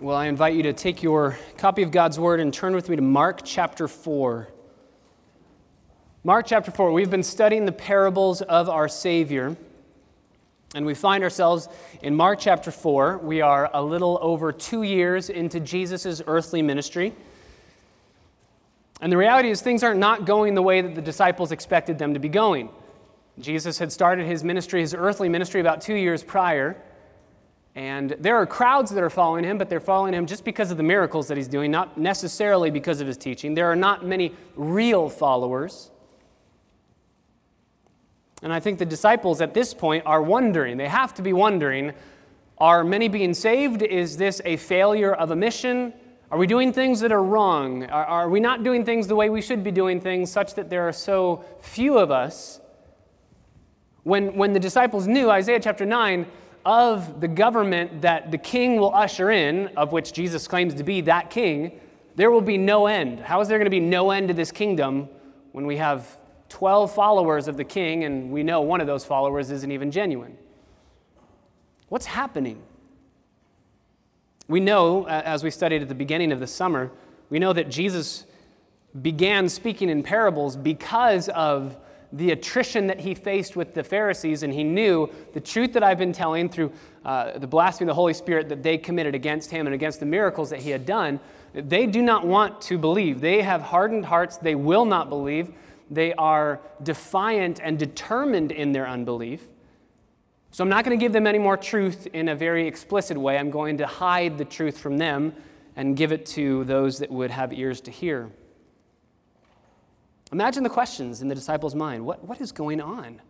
Well, I invite you to take your copy of God's Word and turn with me to Mark chapter 4. Mark chapter 4, we've been studying the parables of our Savior, and we find ourselves in Mark chapter 4. We are a little over two years into Jesus' earthly ministry. And the reality is, things are not going the way that the disciples expected them to be going. Jesus had started his ministry, his earthly ministry, about two years prior. And there are crowds that are following him, but they're following him just because of the miracles that he's doing, not necessarily because of his teaching. There are not many real followers. And I think the disciples at this point are wondering, they have to be wondering, are many being saved? Is this a failure of a mission? Are we doing things that are wrong? Are, are we not doing things the way we should be doing things, such that there are so few of us? When, when the disciples knew, Isaiah chapter 9, of the government that the king will usher in, of which Jesus claims to be that king, there will be no end. How is there going to be no end to this kingdom when we have 12 followers of the king and we know one of those followers isn't even genuine? What's happening? We know, as we studied at the beginning of the summer, we know that Jesus began speaking in parables because of the attrition that he faced with the Pharisees, and he knew the truth that I've been telling through uh, the blasphemy of the Holy Spirit that they committed against him and against the miracles that he had done. They do not want to believe. They have hardened hearts. They will not believe. They are defiant and determined in their unbelief. So I'm not going to give them any more truth in a very explicit way. I'm going to hide the truth from them and give it to those that would have ears to hear. Imagine the questions in the disciples' mind. What, what is going on?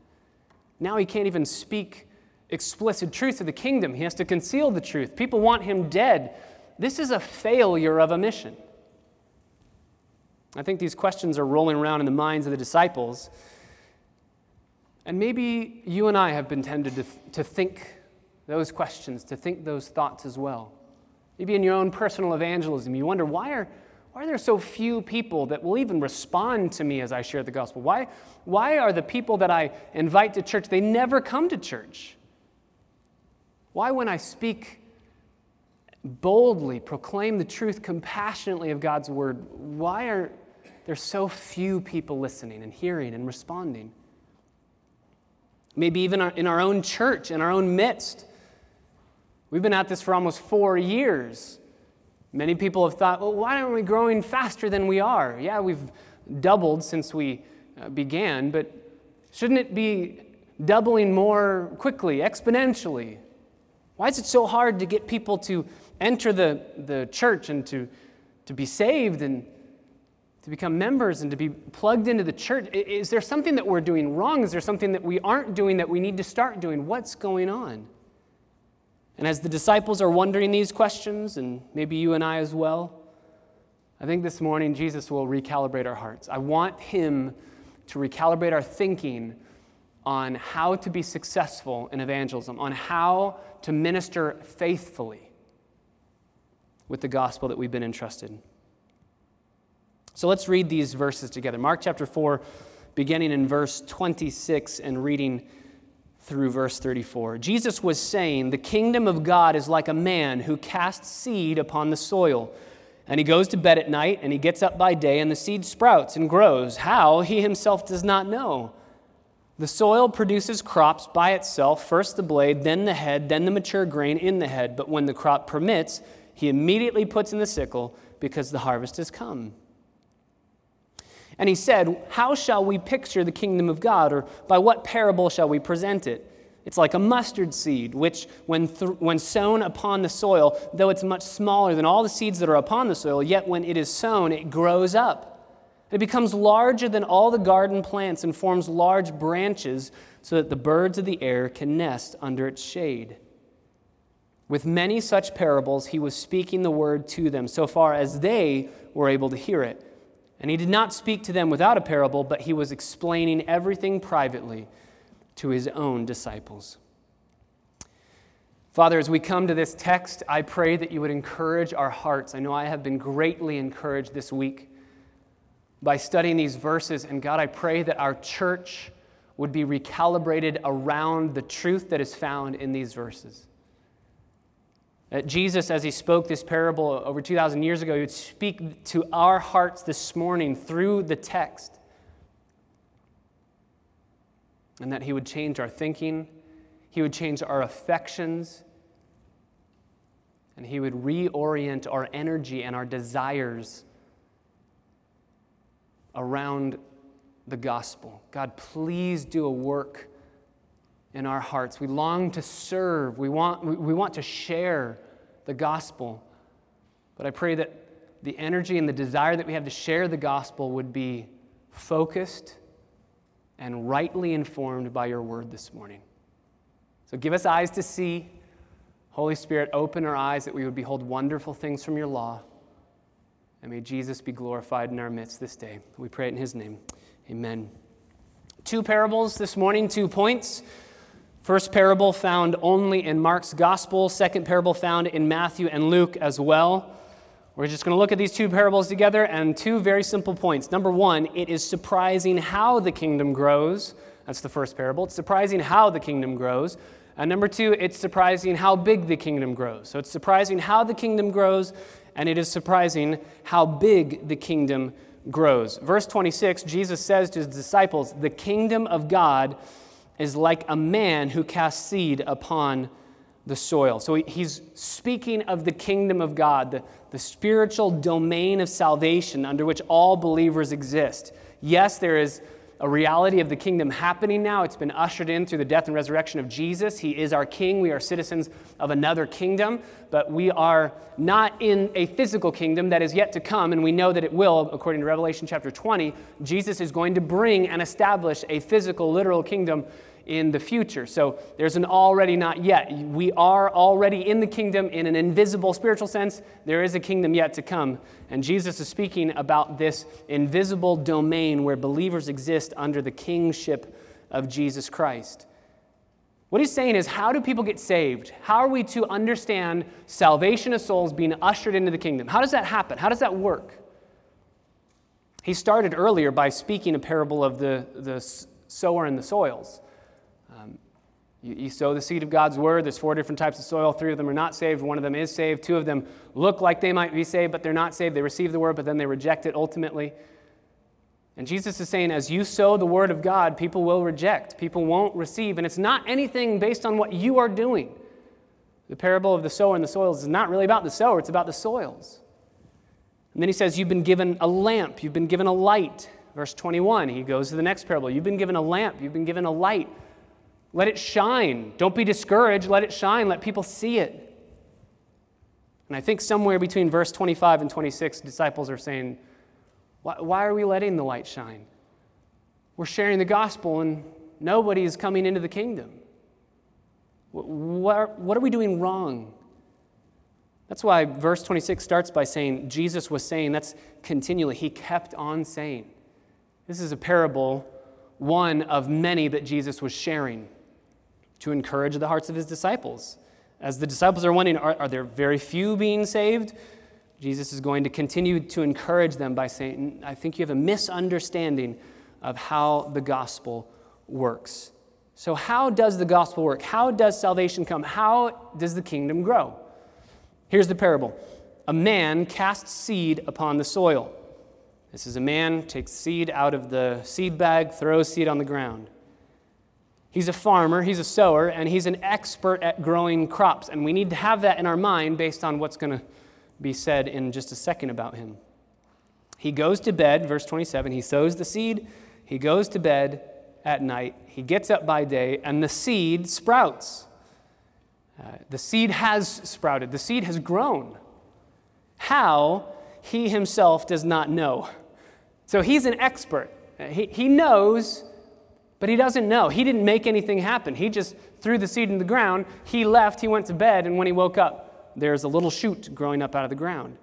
Now he can't even speak explicit truth of the kingdom. He has to conceal the truth. People want him dead. This is a failure of a mission. I think these questions are rolling around in the minds of the disciples. And maybe you and I have been tempted to, to think those questions, to think those thoughts as well. Maybe in your own personal evangelism, you wonder why are, why are there so few people that will even respond to me as I share the gospel? Why, why are the people that I invite to church, they never come to church? Why, when I speak boldly, proclaim the truth compassionately of God's word, why are there so few people listening and hearing and responding? Maybe even in our own church, in our own midst. We've been at this for almost four years. Many people have thought, well, why aren't we growing faster than we are? Yeah, we've doubled since we uh, began, but shouldn't it be doubling more quickly, exponentially? Why is it so hard to get people to enter the, the church and to, to be saved and to become members and to be plugged into the church? Is there something that we're doing wrong? Is there something that we aren't doing that we need to start doing? What's going on? And as the disciples are wondering these questions, and maybe you and I as well, I think this morning Jesus will recalibrate our hearts. I want Him to recalibrate our thinking on how to be successful in evangelism, on how to minister faithfully with the gospel that we've been entrusted. So let's read these verses together. Mark chapter 4, beginning in verse 26 and reading through verse 34. Jesus was saying, The kingdom of God is like a man who casts seed upon the soil. And he goes to bed at night, and he gets up by day, and the seed sprouts and grows. How? He himself does not know. The soil produces crops by itself first the blade, then the head, then the mature grain in the head. But when the crop permits, he immediately puts in the sickle because the harvest has come. And he said, How shall we picture the kingdom of God, or by what parable shall we present it? It's like a mustard seed, which, when, th- when sown upon the soil, though it's much smaller than all the seeds that are upon the soil, yet when it is sown, it grows up. It becomes larger than all the garden plants and forms large branches so that the birds of the air can nest under its shade. With many such parables, he was speaking the word to them, so far as they were able to hear it. And he did not speak to them without a parable, but he was explaining everything privately to his own disciples. Father, as we come to this text, I pray that you would encourage our hearts. I know I have been greatly encouraged this week by studying these verses. And God, I pray that our church would be recalibrated around the truth that is found in these verses. That Jesus, as he spoke this parable over 2,000 years ago, he would speak to our hearts this morning through the text. And that he would change our thinking, he would change our affections, and he would reorient our energy and our desires around the gospel. God, please do a work in our hearts. We long to serve, we want, we want to share the gospel. But I pray that the energy and the desire that we have to share the gospel would be focused and rightly informed by your word this morning. So give us eyes to see. Holy Spirit, open our eyes that we would behold wonderful things from your law. And may Jesus be glorified in our midst this day. We pray it in his name. Amen. Two parables this morning, two points. First parable found only in Mark's gospel, second parable found in Matthew and Luke as well. We're just going to look at these two parables together and two very simple points. Number one, it is surprising how the kingdom grows. That's the first parable. It's surprising how the kingdom grows. And number two, it's surprising how big the kingdom grows. So it's surprising how the kingdom grows, and it is surprising how big the kingdom grows. Verse 26, Jesus says to his disciples, The kingdom of God is like a man who casts seed upon the soil. So he's speaking of the kingdom of God, the, the spiritual domain of salvation under which all believers exist. Yes, there is a reality of the kingdom happening now. It's been ushered in through the death and resurrection of Jesus. He is our king. We are citizens of another kingdom, but we are not in a physical kingdom that is yet to come, and we know that it will, according to Revelation chapter 20. Jesus is going to bring and establish a physical, literal kingdom in the future. So there's an already not yet. We are already in the kingdom in an invisible spiritual sense. There is a kingdom yet to come. And Jesus is speaking about this invisible domain where believers exist under the kingship of Jesus Christ. What he's saying is, how do people get saved? How are we to understand salvation of souls being ushered into the kingdom? How does that happen? How does that work? He started earlier by speaking a parable of the, the sower and the soils. You, you, sow the seed of God's word. There's four different types of soil. Three of them are not saved. One of them is saved. Two of them look like they might be saved, but they're not saved. They receive the word, but then they reject it ultimately. And Jesus is saying, as you sow the word of God, people will reject. People won't receive. And it's not anything based on what you are doing. The parable of the sower and the soils is not really about the sower, it's about the soils. And then he says, You've been given a lamp, you've been given a light. Verse 21, he goes to the next parable. You've been given a lamp, you've been given a light. Let it shine. Don't be discouraged. Let it shine. Let people see it. And I think somewhere between verse 25 and 26, disciples are saying, Why, why are we letting the light shine? We're sharing the gospel and nobody is coming into the kingdom. What, what are we doing wrong? That's why verse 26 starts by saying, Jesus was saying, that's continually, he kept on saying. This is a parable, one of many that Jesus was sharing to encourage the hearts of his disciples. As the disciples are wondering, are, are there very few being saved? Jesus is going to continue to encourage them by saying, I think you have a misunderstanding of how the gospel works. So, how does the gospel work? How does salvation come? How does the kingdom grow? Here's the parable A man casts seed upon the soil. This is a man takes seed out of the seed bag, throws seed on the ground. He's a farmer, he's a sower, and he's an expert at growing crops. And we need to have that in our mind based on what's going to be said in just a second about him. He goes to bed, verse 27, he sows the seed, he goes to bed at night, he gets up by day, and the seed sprouts. Uh, the seed has sprouted, the seed has grown. How, he himself does not know. So he's an expert. He, he knows but he doesn't know. He didn't make anything happen. He just threw the seed in the ground. He left, he went to bed, and when he woke up, there's a little shoot growing up out of the ground.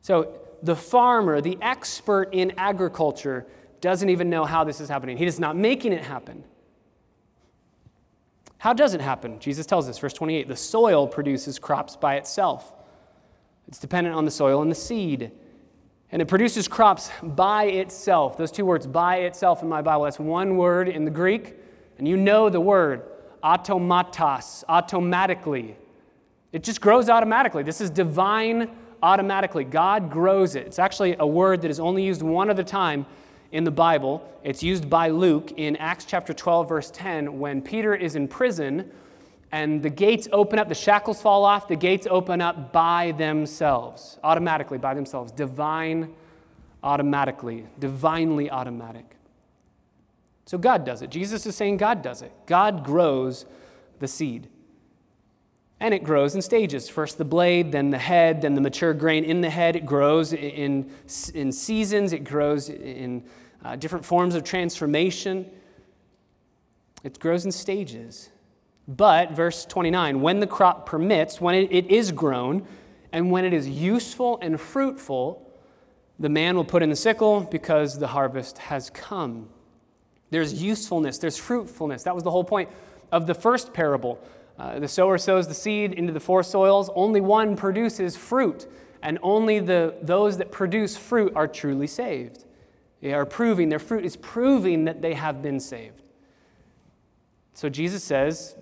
So the farmer, the expert in agriculture, doesn't even know how this is happening. He is not making it happen. How does it happen? Jesus tells us, verse 28 the soil produces crops by itself. It's dependent on the soil and the seed. And it produces crops by itself. Those two words, by itself, in my Bible, that's one word in the Greek. And you know the word, automatos, automatically. It just grows automatically. This is divine automatically. God grows it. It's actually a word that is only used one other time in the Bible. It's used by Luke in Acts chapter 12, verse 10, when Peter is in prison and the gates open up, the shackles fall off, the gates open up by themselves, automatically, by themselves. Divine, automatically, divinely automatic. So God does it. Jesus is saying God does it. God grows the seed. And it grows in stages. First the blade, then the head, then the mature grain in the head. It grows in, in seasons, it grows in uh, different forms of transformation. It grows in stages. But, verse 29, when the crop permits, when it, it is grown, and when it is useful and fruitful, the man will put in the sickle because the harvest has come. There's usefulness, there's fruitfulness. That was the whole point of the first parable. Uh, the sower sows the seed into the four soils. Only one produces fruit, and only the, those that produce fruit are truly saved. They are proving, their fruit is proving that they have been saved. So Jesus says,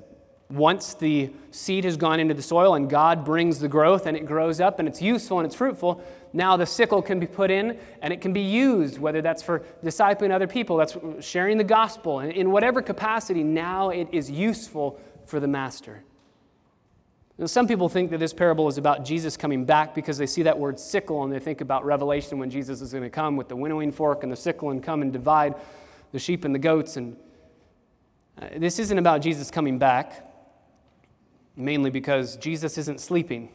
once the seed has gone into the soil and God brings the growth and it grows up and it's useful and it's fruitful, now the sickle can be put in and it can be used, whether that's for discipling other people, that's sharing the gospel, and in whatever capacity, now it is useful for the master. Now, some people think that this parable is about Jesus coming back because they see that word sickle and they think about Revelation when Jesus is going to come with the winnowing fork and the sickle and come and divide the sheep and the goats. And uh, this isn't about Jesus coming back, mainly because Jesus isn't sleeping.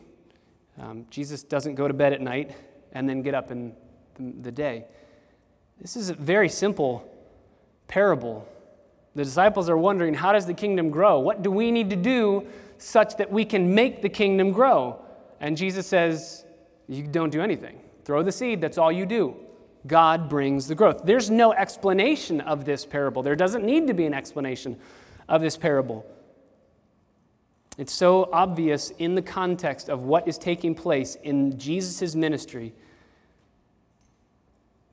Um, Jesus doesn't go to bed at night and then get up in the, the day. This is a very simple parable the disciples are wondering, how does the kingdom grow? What do we need to do such that we can make the kingdom grow? And Jesus says, You don't do anything. Throw the seed, that's all you do. God brings the growth. There's no explanation of this parable. There doesn't need to be an explanation of this parable. It's so obvious in the context of what is taking place in Jesus' ministry.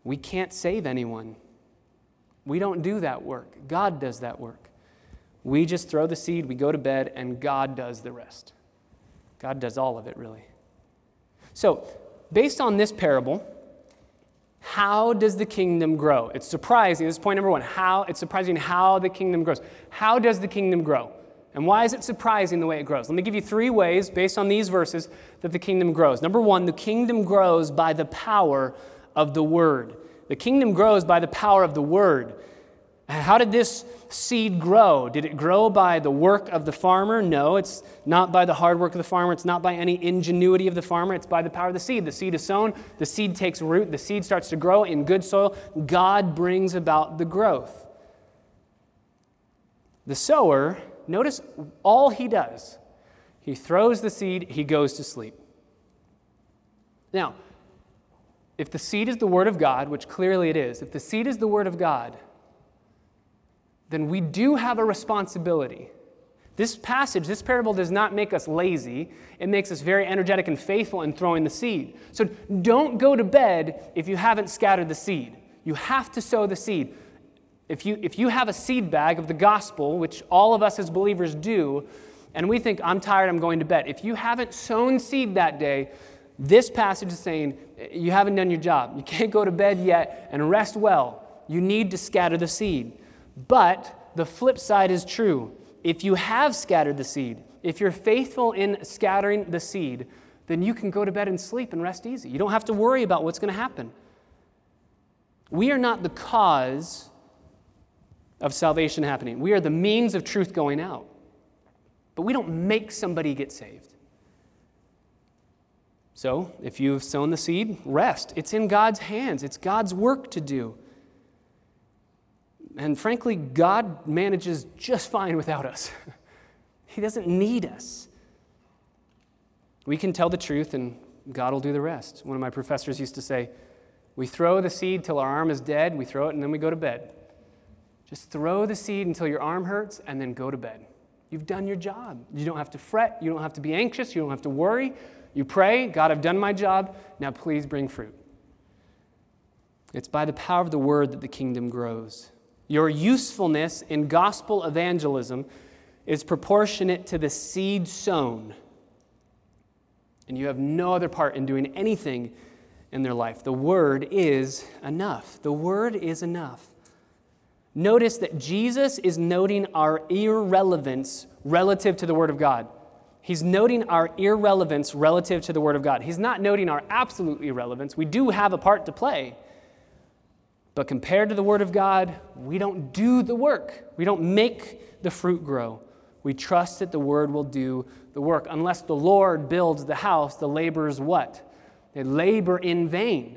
We can't save anyone. We don't do that work. God does that work. We just throw the seed, we go to bed, and God does the rest. God does all of it, really. So, based on this parable, how does the kingdom grow? It's surprising. This is point number one. How it's surprising how the kingdom grows. How does the kingdom grow? And why is it surprising the way it grows? Let me give you three ways based on these verses that the kingdom grows. Number one, the kingdom grows by the power of the word. The kingdom grows by the power of the word. How did this seed grow? Did it grow by the work of the farmer? No, it's not by the hard work of the farmer. It's not by any ingenuity of the farmer. It's by the power of the seed. The seed is sown, the seed takes root, the seed starts to grow in good soil. God brings about the growth. The sower, notice all he does. He throws the seed, he goes to sleep. Now, if the seed is the Word of God, which clearly it is, if the seed is the Word of God, then we do have a responsibility. This passage, this parable does not make us lazy. It makes us very energetic and faithful in throwing the seed. So don't go to bed if you haven't scattered the seed. You have to sow the seed. If you, if you have a seed bag of the gospel, which all of us as believers do, and we think, I'm tired, I'm going to bed, if you haven't sown seed that day, this passage is saying eh, you haven't done your job. You can't go to bed yet and rest well. You need to scatter the seed. But the flip side is true. If you have scattered the seed, if you're faithful in scattering the seed, then you can go to bed and sleep and rest easy. You don't have to worry about what's going to happen. We are not the cause of salvation happening, we are the means of truth going out. But we don't make somebody get saved. So, if you've sown the seed, rest. It's in God's hands, it's God's work to do. And frankly, God manages just fine without us. he doesn't need us. We can tell the truth, and God will do the rest. One of my professors used to say, We throw the seed till our arm is dead, we throw it, and then we go to bed. Just throw the seed until your arm hurts, and then go to bed. You've done your job. You don't have to fret, you don't have to be anxious, you don't have to worry. You pray, God, I've done my job, now please bring fruit. It's by the power of the word that the kingdom grows. Your usefulness in gospel evangelism is proportionate to the seed sown. and you have no other part in doing anything in their life. The Word is enough. The Word is enough. Notice that Jesus is noting our irrelevance relative to the Word of God. He's noting our irrelevance relative to the Word of God. He's not noting our absolute irrelevance. We do have a part to play. But compared to the Word of God, we don't do the work. We don't make the fruit grow. We trust that the Word will do the work. Unless the Lord builds the house, the laborers what? They labor in vain.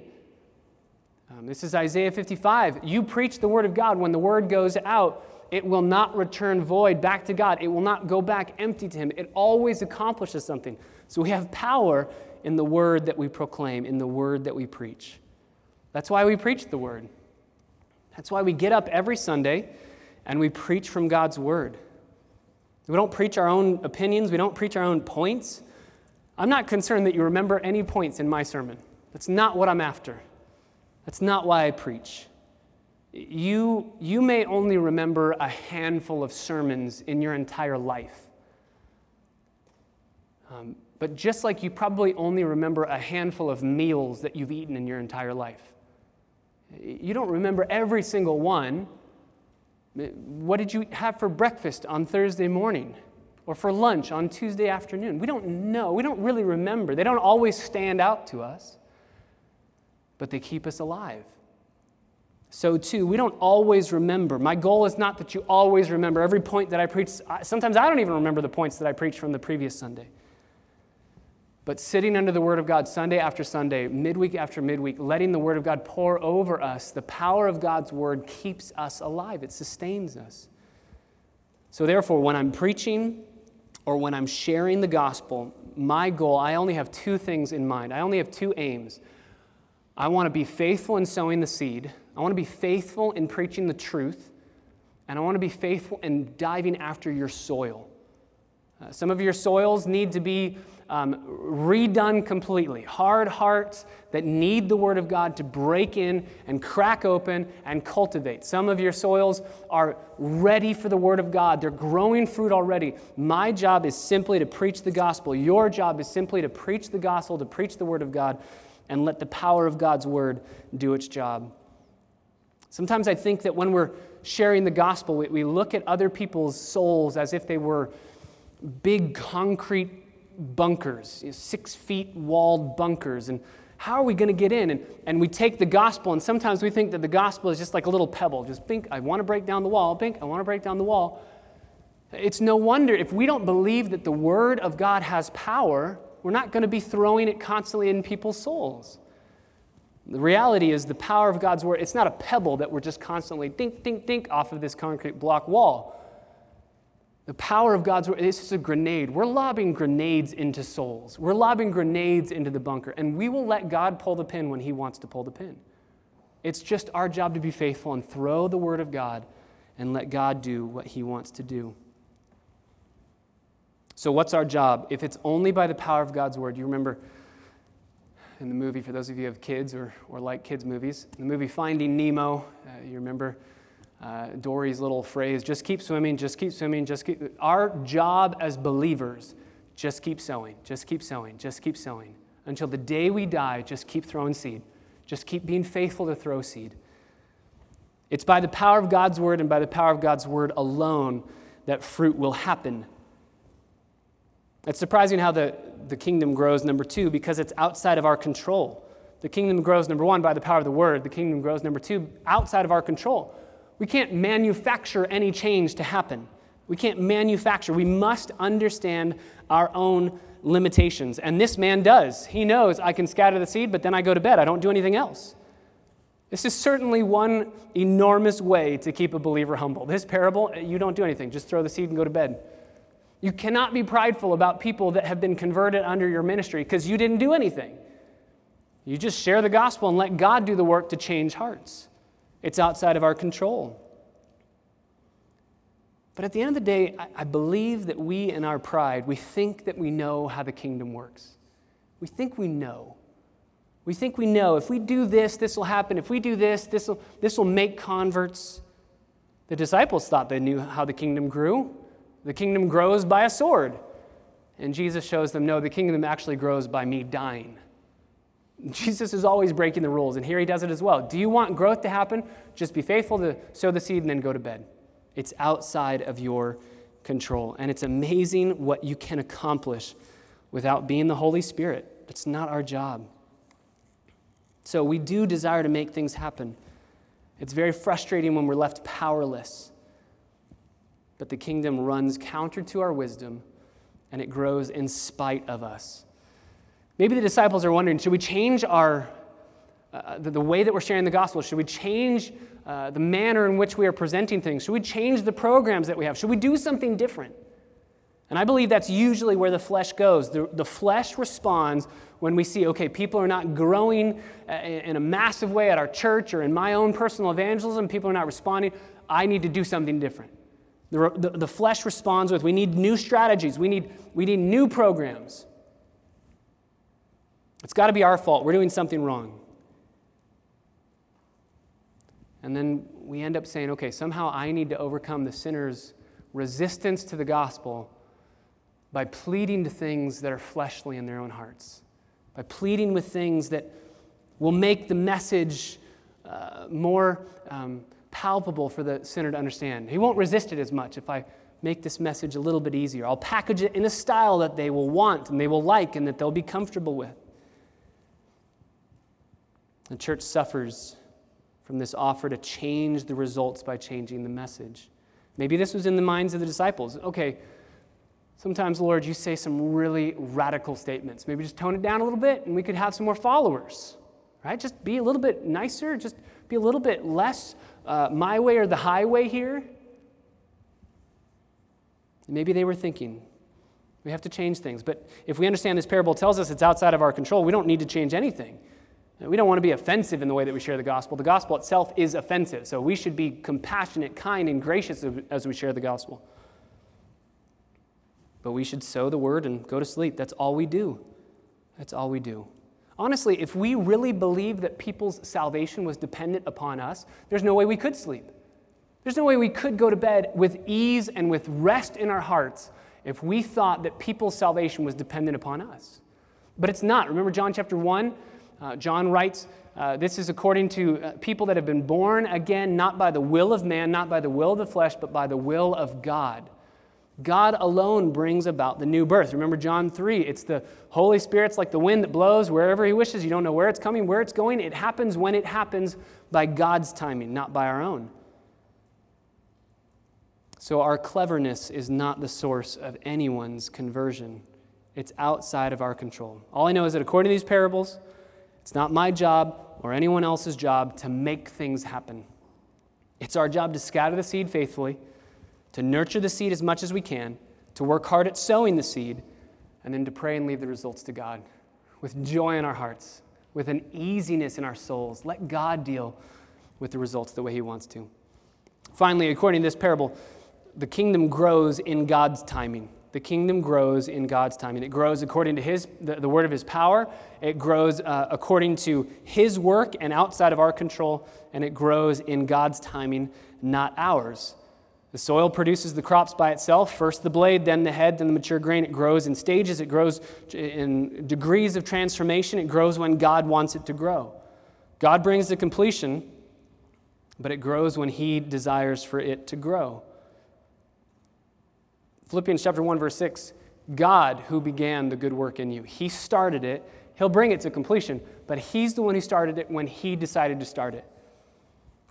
Um, this is Isaiah 55. You preach the Word of God. When the Word goes out, it will not return void back to God. It will not go back empty to Him. It always accomplishes something. So we have power in the word that we proclaim, in the word that we preach. That's why we preach the word. That's why we get up every Sunday and we preach from God's word. We don't preach our own opinions, we don't preach our own points. I'm not concerned that you remember any points in my sermon. That's not what I'm after. That's not why I preach. You, you may only remember a handful of sermons in your entire life. Um, but just like you probably only remember a handful of meals that you've eaten in your entire life, you don't remember every single one. What did you have for breakfast on Thursday morning or for lunch on Tuesday afternoon? We don't know. We don't really remember. They don't always stand out to us, but they keep us alive. So, too, we don't always remember. My goal is not that you always remember every point that I preach. Sometimes I don't even remember the points that I preached from the previous Sunday. But sitting under the Word of God Sunday after Sunday, midweek after midweek, letting the Word of God pour over us, the power of God's Word keeps us alive, it sustains us. So, therefore, when I'm preaching or when I'm sharing the gospel, my goal, I only have two things in mind. I only have two aims. I want to be faithful in sowing the seed I want to be faithful in preaching the truth, and I want to be faithful in diving after your soil. Uh, some of your soils need to be um, redone completely. Hard hearts that need the Word of God to break in and crack open and cultivate. Some of your soils are ready for the Word of God, they're growing fruit already. My job is simply to preach the gospel. Your job is simply to preach the gospel, to preach the Word of God, and let the power of God's Word do its job. Sometimes I think that when we're sharing the gospel, we, we look at other people's souls as if they were big concrete bunkers, you know, six feet walled bunkers. And how are we going to get in? And, and we take the gospel, and sometimes we think that the gospel is just like a little pebble. Just think, I want to break down the wall. Think, I want to break down the wall. It's no wonder if we don't believe that the word of God has power, we're not going to be throwing it constantly in people's souls. The reality is the power of God's word, it's not a pebble that we're just constantly dink, dink, dink off of this concrete block wall. The power of God's word, it's just a grenade. We're lobbing grenades into souls. We're lobbing grenades into the bunker, and we will let God pull the pin when He wants to pull the pin. It's just our job to be faithful and throw the word of God and let God do what He wants to do. So, what's our job? If it's only by the power of God's word, you remember in the movie, for those of you who have kids or, or like kids' movies. The movie Finding Nemo, uh, you remember uh, Dory's little phrase just keep swimming, just keep swimming, just keep. Our job as believers, just keep sowing, just keep sowing, just keep sowing. Until the day we die, just keep throwing seed. Just keep being faithful to throw seed. It's by the power of God's word and by the power of God's word alone that fruit will happen it's surprising how the, the kingdom grows, number two, because it's outside of our control. The kingdom grows, number one, by the power of the word. The kingdom grows, number two, outside of our control. We can't manufacture any change to happen. We can't manufacture. We must understand our own limitations. And this man does. He knows I can scatter the seed, but then I go to bed. I don't do anything else. This is certainly one enormous way to keep a believer humble. This parable, you don't do anything, just throw the seed and go to bed. You cannot be prideful about people that have been converted under your ministry because you didn't do anything. You just share the gospel and let God do the work to change hearts. It's outside of our control. But at the end of the day, I believe that we, in our pride, we think that we know how the kingdom works. We think we know. We think we know. If we do this, this will happen. If we do this, this will, this will make converts. The disciples thought they knew how the kingdom grew. The kingdom grows by a sword. And Jesus shows them, no, the kingdom actually grows by me dying. Jesus is always breaking the rules, and here he does it as well. Do you want growth to happen? Just be faithful to sow the seed and then go to bed. It's outside of your control. And it's amazing what you can accomplish without being the Holy Spirit. It's not our job. So we do desire to make things happen. It's very frustrating when we're left powerless. But the kingdom runs counter to our wisdom and it grows in spite of us. Maybe the disciples are wondering should we change our, uh, the, the, way that we're sharing the gospel? Should we change uh, the manner in which we are presenting things? Should we change the programs that we have? Should we do something different? And I believe that's usually where the flesh goes. The, the flesh responds when we see, okay, people are not growing uh, in a massive way at our church or in my own personal evangelism, people are not responding. I need to do something different. The, the, the flesh responds with, we need new strategies, we need, we need new programs. It's got to be our fault. We're doing something wrong. And then we end up saying, okay, somehow I need to overcome the sinner's resistance to the gospel by pleading to things that are fleshly in their own hearts, by pleading with things that will make the message uh, more um, palpable for the sinner to understand. He won't resist it as much if I make this message a little bit easier. I'll package it in a style that they will want and they will like and that they'll be comfortable with. The church suffers from this offer to change the results by changing the message. Maybe this was in the minds of the disciples. Okay, sometimes, Lord, you say some really radical statements. Maybe just tone it down a little bit and we could have some more followers, right? Just be a little bit nicer, just be a little bit less uh, my way or the highway here. Maybe they were thinking, we have to change things. But if we understand this parable tells us it's outside of our control, we don't need to change anything. We don't want to be offensive in the way that we share the gospel. The gospel itself is offensive, so we should be compassionate, kind, and gracious as we share the gospel. But we should sow the word and go to sleep. That's all we do. That's all we do. Honestly, if we really believed that people's salvation was dependent upon us, there's no way we could sleep. There's no way we could go to bed with ease and with rest in our hearts if we thought that people's salvation was dependent upon us. But it's not. Remember John chapter 1? Uh, John writes, uh, This is according to uh, people that have been born again, not by the will of man, not by the will of the flesh, but by the will of God. God alone brings about the new birth. Remember John 3, it's the Holy Spirit's like the wind that blows wherever He wishes. You don't know where it's coming, where it's going. It happens when it happens by God's timing, not by our own. So our cleverness is not the source of anyone's conversion, it's outside of our control. All I know is that according to these parables, it's not my job or anyone else's job to make things happen. It's our job to scatter the seed faithfully, to nurture the seed as much as we can, to work hard at sowing the seed, and then to pray and leave the results to God with joy in our hearts, with an easiness in our souls. Let God deal with the results the way He wants to. Finally, according to this parable, the kingdom grows in God's timing. The kingdom grows in God's timing. It grows according to his, the, the word of his power. It grows uh, according to his work and outside of our control. And it grows in God's timing, not ours. The soil produces the crops by itself first the blade, then the head, then the mature grain. It grows in stages, it grows in degrees of transformation. It grows when God wants it to grow. God brings the completion, but it grows when He desires for it to grow. Philippians chapter 1 verse 6, God who began the good work in you. He started it. He'll bring it to completion, but he's the one who started it when he decided to start it.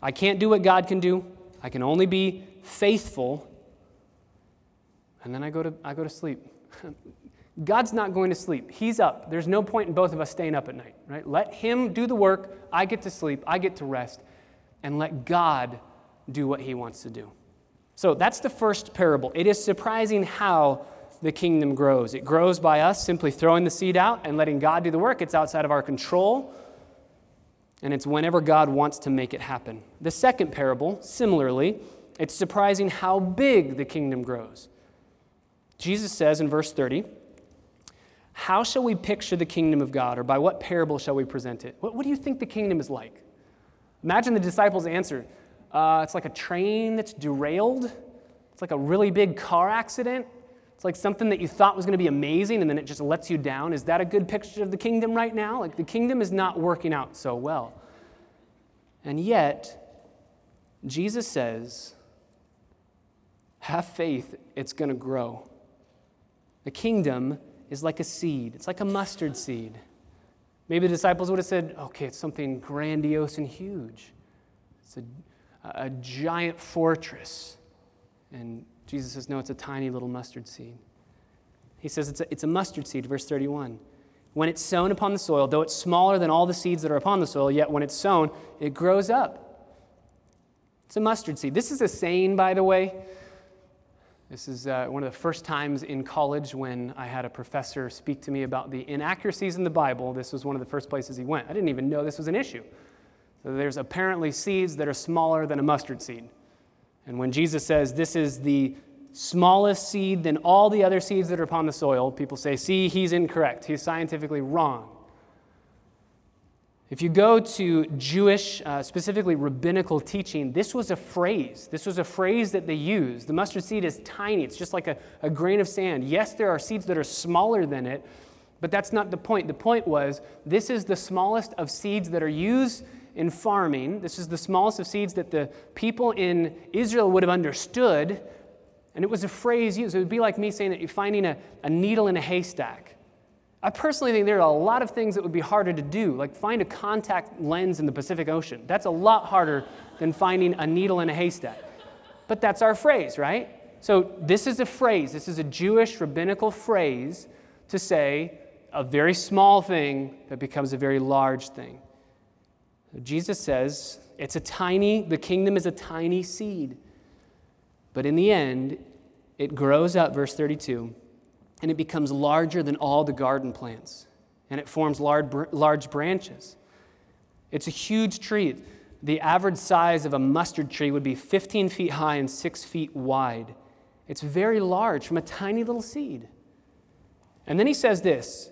I can't do what God can do. I can only be faithful. And then I go to I go to sleep. God's not going to sleep. He's up. There's no point in both of us staying up at night, right? Let him do the work. I get to sleep. I get to rest. And let God do what he wants to do. So that's the first parable. It is surprising how the kingdom grows. It grows by us simply throwing the seed out and letting God do the work. It's outside of our control, and it's whenever God wants to make it happen. The second parable, similarly, it's surprising how big the kingdom grows. Jesus says in verse 30, How shall we picture the kingdom of God, or by what parable shall we present it? What, what do you think the kingdom is like? Imagine the disciples' answer uh, it's like a train that's derailed. It's like a really big car accident. It's like something that you thought was going to be amazing and then it just lets you down. Is that a good picture of the kingdom right now? Like the kingdom is not working out so well. And yet, Jesus says, have faith, it's going to grow. The kingdom is like a seed, it's like a mustard seed. Maybe the disciples would have said, okay, it's something grandiose and huge. It's a, a giant fortress. And Jesus says, no, it's a tiny little mustard seed. He says it's a, it's a mustard seed, verse 31. When it's sown upon the soil, though it's smaller than all the seeds that are upon the soil, yet when it's sown, it grows up. It's a mustard seed. This is a saying, by the way. This is uh, one of the first times in college when I had a professor speak to me about the inaccuracies in the Bible. This was one of the first places he went. I didn't even know this was an issue. So there's apparently seeds that are smaller than a mustard seed. And when Jesus says this is the smallest seed than all the other seeds that are upon the soil, people say, see, he's incorrect. He's scientifically wrong. If you go to Jewish, uh, specifically rabbinical teaching, this was a phrase. This was a phrase that they used. The mustard seed is tiny, it's just like a, a grain of sand. Yes, there are seeds that are smaller than it, but that's not the point. The point was this is the smallest of seeds that are used in farming. This is the smallest of seeds that the people in Israel would have understood. And it was a phrase used. It would be like me saying that you're finding a, a needle in a haystack. I personally think there are a lot of things that would be harder to do, like find a contact lens in the Pacific Ocean. That's a lot harder than finding a needle in a haystack. But that's our phrase, right? So this is a phrase, this is a Jewish rabbinical phrase to say a very small thing that becomes a very large thing. Jesus says it's a tiny, the kingdom is a tiny seed. But in the end, it grows up, verse 32, and it becomes larger than all the garden plants, and it forms large, large branches. It's a huge tree. The average size of a mustard tree would be 15 feet high and 6 feet wide. It's very large from a tiny little seed. And then he says this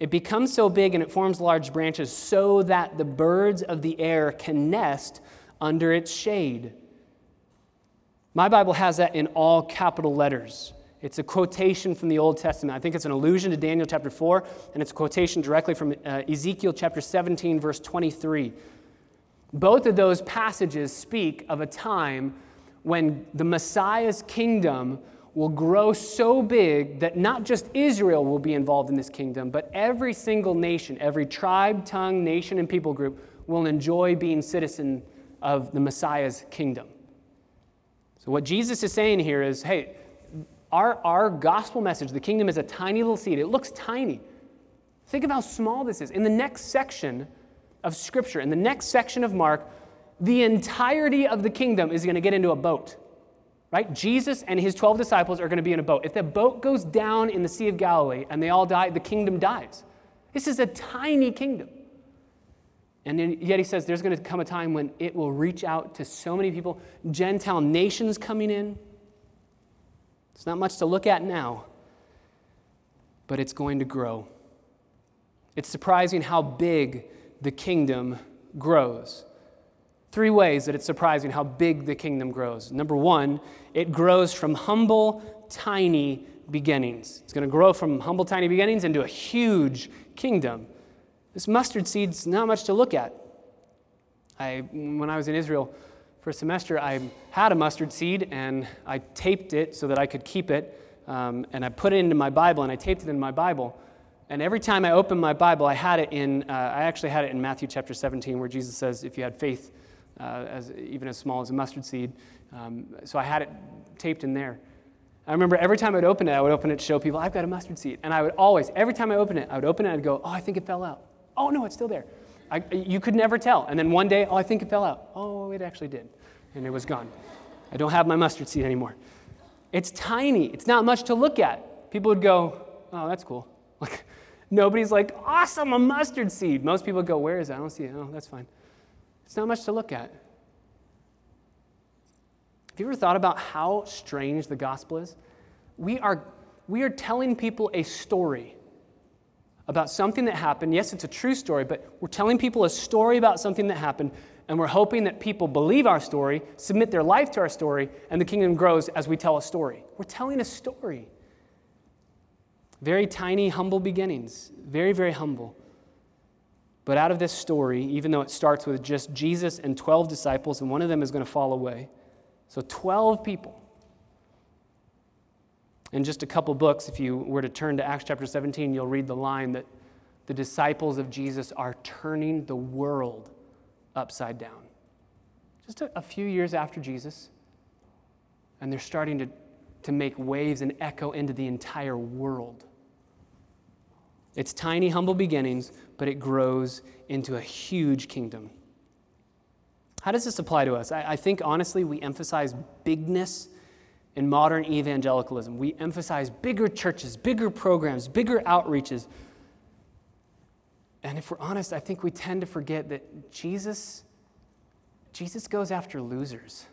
it becomes so big and it forms large branches so that the birds of the air can nest under its shade. My Bible has that in all capital letters. It's a quotation from the Old Testament. I think it's an allusion to Daniel chapter 4, and it's a quotation directly from uh, Ezekiel chapter 17, verse 23. Both of those passages speak of a time when the Messiah's kingdom will grow so big that not just Israel will be involved in this kingdom, but every single nation, every tribe, tongue, nation, and people group will enjoy being citizen of the Messiah's kingdom. So, what Jesus is saying here is hey, our, our gospel message, the kingdom is a tiny little seed. It looks tiny. Think of how small this is. In the next section of Scripture, in the next section of Mark, the entirety of the kingdom is going to get into a boat right? Jesus and his 12 disciples are going to be in a boat. If the boat goes down in the Sea of Galilee and they all die, the kingdom dies. This is a tiny kingdom. And yet he says there's going to come a time when it will reach out to so many people, Gentile nations coming in. It's not much to look at now, but it's going to grow. It's surprising how big the kingdom grows. Three ways that it's surprising how big the kingdom grows. Number one, it grows from humble, tiny beginnings. It's going to grow from humble, tiny beginnings into a huge kingdom. This mustard seed's not much to look at. I, when I was in Israel for a semester, I had a mustard seed and I taped it so that I could keep it. Um, and I put it into my Bible and I taped it in my Bible. And every time I opened my Bible, I had it in, uh, I actually had it in Matthew chapter 17, where Jesus says, if you had faith, uh, as, even as small as a mustard seed. Um, so I had it taped in there. I remember every time I would open it, I would open it to show people, I've got a mustard seed. And I would always, every time I opened it, I would open it and I'd go, oh, I think it fell out. Oh, no, it's still there. I, you could never tell. And then one day, oh, I think it fell out. Oh, it actually did. And it was gone. I don't have my mustard seed anymore. It's tiny. It's not much to look at. People would go, oh, that's cool. Like, nobody's like, awesome, a mustard seed. Most people go, where is it? I don't see it. Oh, that's fine. It's not much to look at. Have you ever thought about how strange the gospel is? We are, we are telling people a story about something that happened. Yes, it's a true story, but we're telling people a story about something that happened, and we're hoping that people believe our story, submit their life to our story, and the kingdom grows as we tell a story. We're telling a story. Very tiny, humble beginnings. Very, very humble. But out of this story, even though it starts with just Jesus and 12 disciples, and one of them is going to fall away, so 12 people. In just a couple books, if you were to turn to Acts chapter 17, you'll read the line that the disciples of Jesus are turning the world upside down. Just a, a few years after Jesus, and they're starting to, to make waves and echo into the entire world. It's tiny, humble beginnings, but it grows into a huge kingdom. How does this apply to us? I, I, think, honestly, we emphasize bigness in modern evangelicalism. We emphasize bigger churches, bigger programs, bigger outreaches. And if we're honest, I think we tend to forget that Jesus, Jesus goes after losers.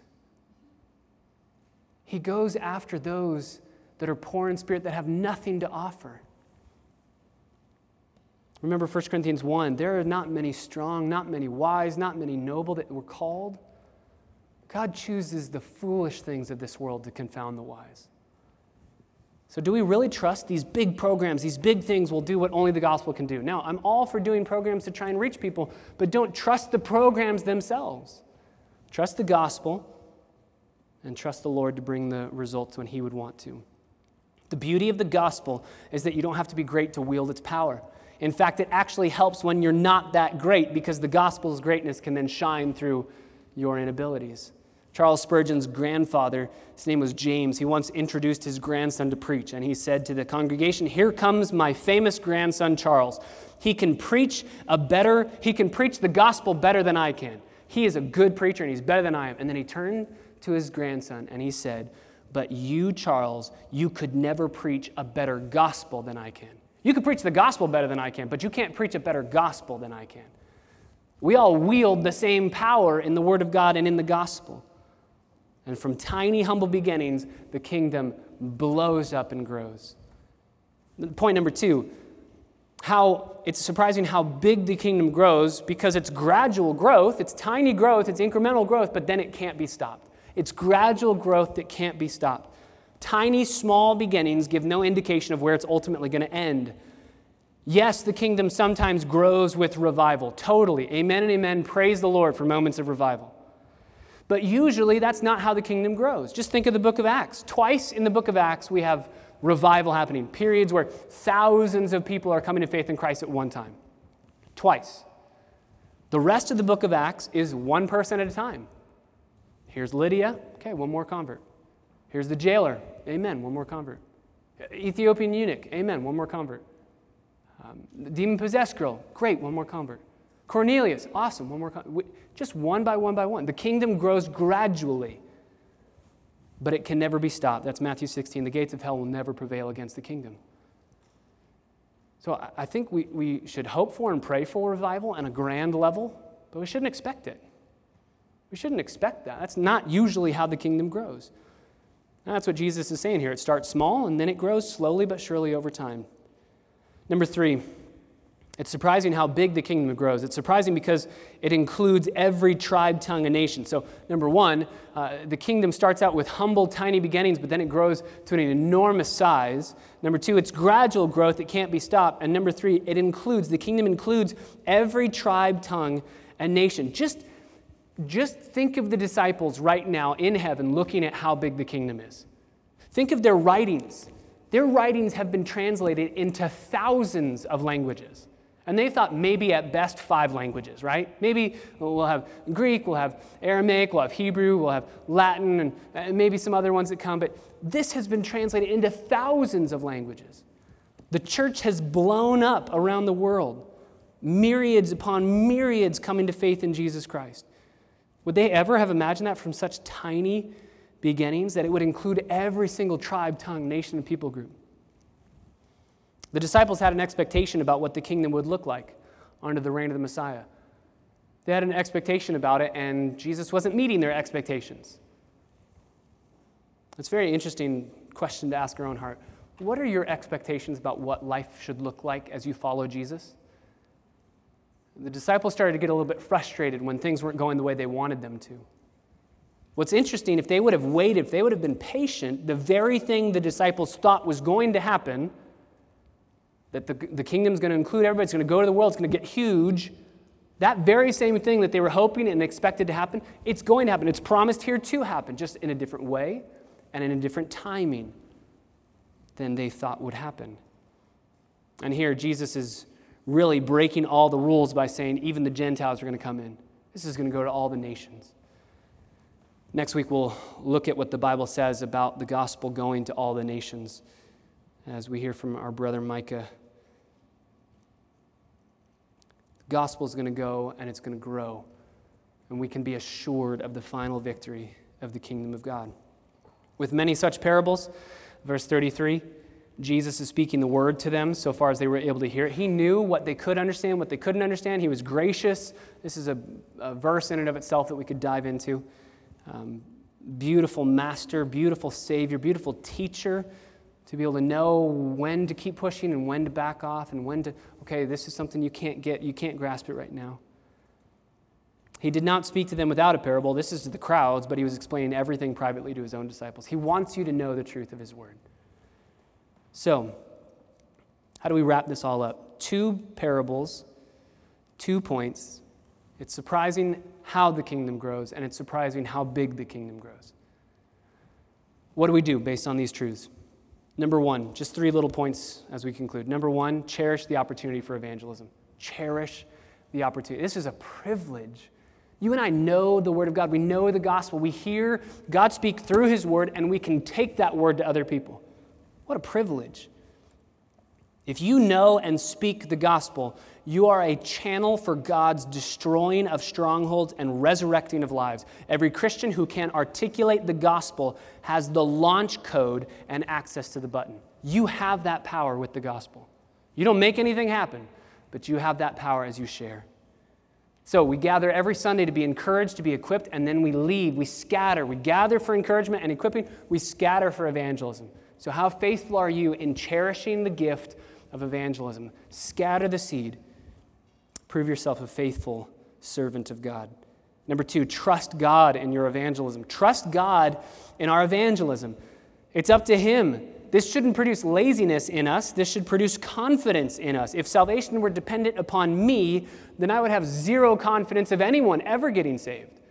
He goes after those that are poor in spirit, that have nothing to offer. Remember 1 Corinthians 1 there are not many strong, not many wise, not many noble that were called. God chooses the foolish things of this world to confound the wise. So, do we really trust these big programs, these big things will do what only the gospel can do? Now, I'm all for doing programs to try and reach people, but don't trust the programs themselves. Trust the gospel and trust the Lord to bring the results when He would want to. The beauty of the gospel is that you don't have to be great to wield its power. In fact, it actually helps when you're not that great because the gospel's greatness can then shine through your inabilities. Charles Spurgeon's grandfather, his name was James, he once introduced his grandson to preach, and he said to the congregation, Here comes my famous grandson, Charles. He can preach a better, he can preach the gospel better than I can. He is a good preacher and he's better than I am. And then he turned to his grandson and he said, But you, Charles, you could never preach a better gospel than I can. You can preach the gospel better than I can, but you can't preach a better gospel than I can. We all wield the same power in the Word of God and in the gospel. And from tiny, humble beginnings, the kingdom blows up and grows. Point number two how it's surprising how big the kingdom grows because it's gradual growth, it's tiny growth, it's incremental growth, but then it can't be stopped. It's gradual growth that can't be stopped. Tiny, small beginnings give no indication of where it's ultimately going to end. Yes, the kingdom sometimes grows with revival. Totally. Amen and amen. Praise the Lord for moments of revival. But usually that's not how the kingdom grows. Just think of the book of Acts. Twice in the book of Acts, we have revival happening, periods where thousands of people are coming to faith in Christ at one time. Twice. The rest of the book of Acts is one person at a time. Here's Lydia. Okay, one more convert. Here's the jailer. Amen. One more convert. Ethiopian eunuch. Amen. One more convert. Um, demon possessed girl. Great. One more convert. Cornelius. Awesome. One more. Just one by one by one. The kingdom grows gradually, but it can never be stopped. That's Matthew 16. The gates of hell will never prevail against the kingdom. So I think we, we should hope for and pray for revival on a grand level, but we shouldn't expect it. We shouldn't expect that. That's not usually how the kingdom grows. And that's what Jesus is saying here. It starts small and then it grows slowly but surely over time. Number three, it's surprising how big the kingdom grows. It's surprising because it includes every tribe, tongue, and nation. So, number one, uh, the kingdom starts out with humble, tiny beginnings, but then it grows to an enormous size. Number two, it's gradual growth, it can't be stopped. And number three, it includes, the kingdom includes every tribe, tongue, and nation. Just just think of the disciples right now in heaven looking at how big the kingdom is. Think of their writings. Their writings have been translated into thousands of languages. And they thought maybe at best five languages, right? Maybe we'll have Greek, we'll have Aramaic, we'll have Hebrew, we'll have Latin, and maybe some other ones that come. But this has been translated into thousands of languages. The church has blown up around the world, myriads upon myriads coming to faith in Jesus Christ. Would they ever have imagined that from such tiny beginnings that it would include every single tribe, tongue, nation, and people group? The disciples had an expectation about what the kingdom would look like under the reign of the Messiah. They had an expectation about it, and Jesus wasn't meeting their expectations. It's a very interesting question to ask our own heart. What are your expectations about what life should look like as you follow Jesus? the disciples started to get a little bit frustrated when things weren't going the way they wanted them to. What's interesting, if they would have waited, if they would have been patient, the very thing the disciples thought was going to happen that the, the kingdom's going to include everybody, it's going to go to the world, it's going to get huge. That very same thing that they were hoping and expected to happen, it's going to happen. It's promised here to happen, just in a different way and in a different timing than they thought would happen. And here, Jesus is really breaking all the rules by saying even the Gentiles are going to come in. This is going to go to all the nations. Next week, we'll look at what the Bible says about the gospel going to all the nations as we hear from our brother Micah. The gospel is going to go and it's going to grow, and we can be assured of the final victory of the kingdom of God. With many such parables, verse 33, Jesus is speaking the word to them so far as they were able to hear it. He knew what they could understand, what they couldn't understand. He was gracious. This is a, a verse in and of itself that we could dive into. Um, beautiful master, beautiful savior, beautiful teacher to be able to know when to keep pushing and when to back off and when to, okay, this is something you can't get, you can't grasp it right now. He did not speak to them without a parable. This is to the crowds, but he was explaining everything privately to his own disciples. He wants you to know the truth of his word. So, how do we wrap this all up? Two parables, two points. It's surprising how the kingdom grows, and it's surprising how big the kingdom grows. What do we do based on these truths? Number one, just three little points as we conclude. Number one, cherish the opportunity for evangelism. Cherish the opportunity. This is a privilege. You and I know the Word of God. We know the gospel. We hear God speak through His Word, and we can take that Word to other people. What a privilege. If you know and speak the gospel, you are a channel for God's destroying of strongholds and resurrecting of lives. Every Christian who can articulate the gospel has the launch code and access to the button. You have that power with the gospel. You don't make anything happen, but you have that power as you share. So we gather every Sunday to be encouraged, to be equipped, and then we leave. We scatter. We gather for encouragement and equipping. We scatter for evangelism. So, how faithful are you in cherishing the gift of evangelism? Scatter the seed Prove yourself a faithful servant of God. Number two, trust God in your evangelism. Trust God in our evangelism. It's up to Him. This shouldn't produce laziness in us. This should produce confidence in us. If salvation were dependent upon me, then I would have zero confidence of anyone ever getting saved.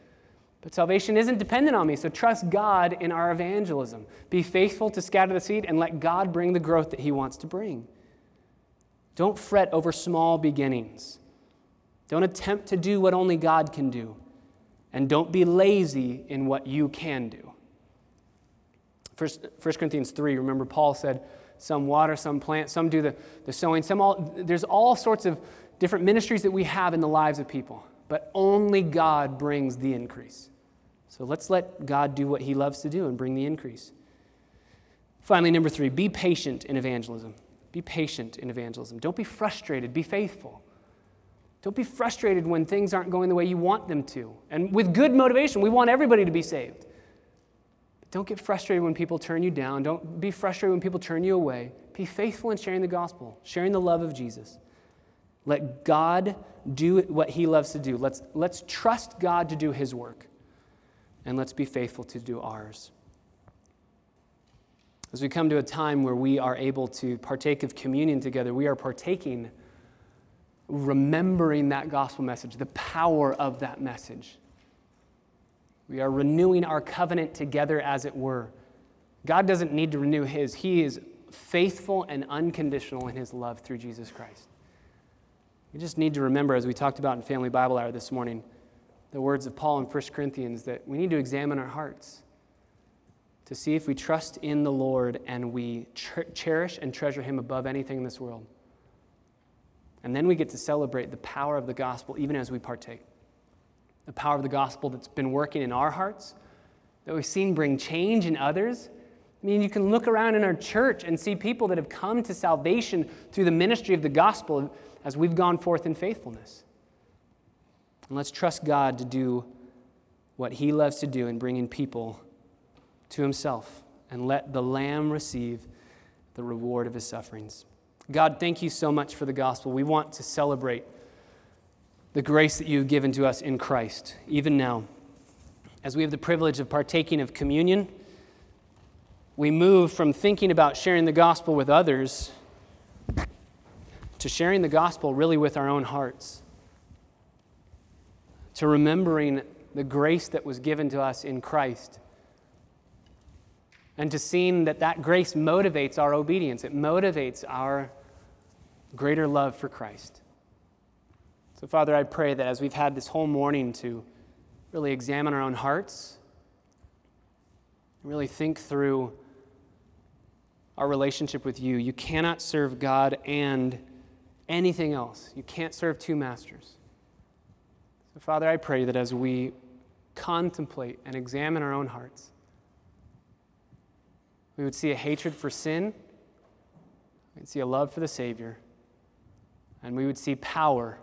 But salvation isn't dependent on me, so trust God in our evangelism. Be faithful to scatter the seed and let God bring the growth that He wants to bring. Don't fret over small beginnings. Don't attempt to do what only God can do. And don't be lazy in what you can do. 1 Corinthians 3, remember Paul said, some water, some plant, some do the, the sowing, some all, there's all sorts of different ministries that we have in the lives of people, but only God brings the increase. So let's let God do what he loves to do and bring the increase. Finally, number three, be patient in evangelism. Be patient in evangelism. Don't be frustrated, be faithful. Don't be frustrated when things aren't going the way you want them to. And with good motivation, we want everybody to be saved. But don't get frustrated when people turn you down. Don't be frustrated when people turn you away. Be faithful in sharing the gospel, sharing the love of Jesus. Let God do what he loves to do. Let's, let's trust God to do his work. And let's be faithful to do ours. As we come to a time where we are able to partake of communion together, we are partaking remembering that gospel message, the power of that message. We are renewing our covenant together, as it were. God doesn't need to renew his, he is faithful and unconditional in his love through Jesus Christ. We just need to remember, as we talked about in Family Bible Hour this morning, the words of Paul in 1 Corinthians that we need to examine our hearts to see if we trust in the Lord and we cherish and treasure him above anything in this world. And then we get to celebrate the power of the gospel even as we partake. The power of the gospel that's been working in our hearts, that we've seen bring change in others. I mean, you can look around in our church and see people that have come to salvation through the ministry of the gospel as we've gone forth in faithfulness. And let's trust God to do what He loves to do in bringing people to Himself and let the Lamb receive the reward of His sufferings. God, thank you so much for the gospel. We want to celebrate the grace that you've given to us in Christ, even now. As we have the privilege of partaking of communion, we move from thinking about sharing the gospel with others to sharing the gospel really with our own hearts, to remembering the grace that was given to us in Christ, and to seeing that that grace motivates our obedience, it motivates our greater love for Christ. So, Father, I pray that as we've had this whole morning to really examine our own hearts, really think through our relationship with you, you cannot serve God and anything else. You can't serve two masters. So, Father, I pray that as we contemplate and examine our own hearts, we would see a hatred for sin, we'd see a love for the Savior, and we would see power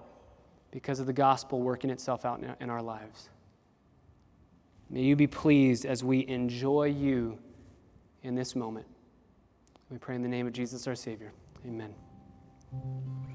because of the gospel working itself out in our lives. May you be pleased as we enjoy you in this moment. We pray in the name of Jesus our Savior. Amen.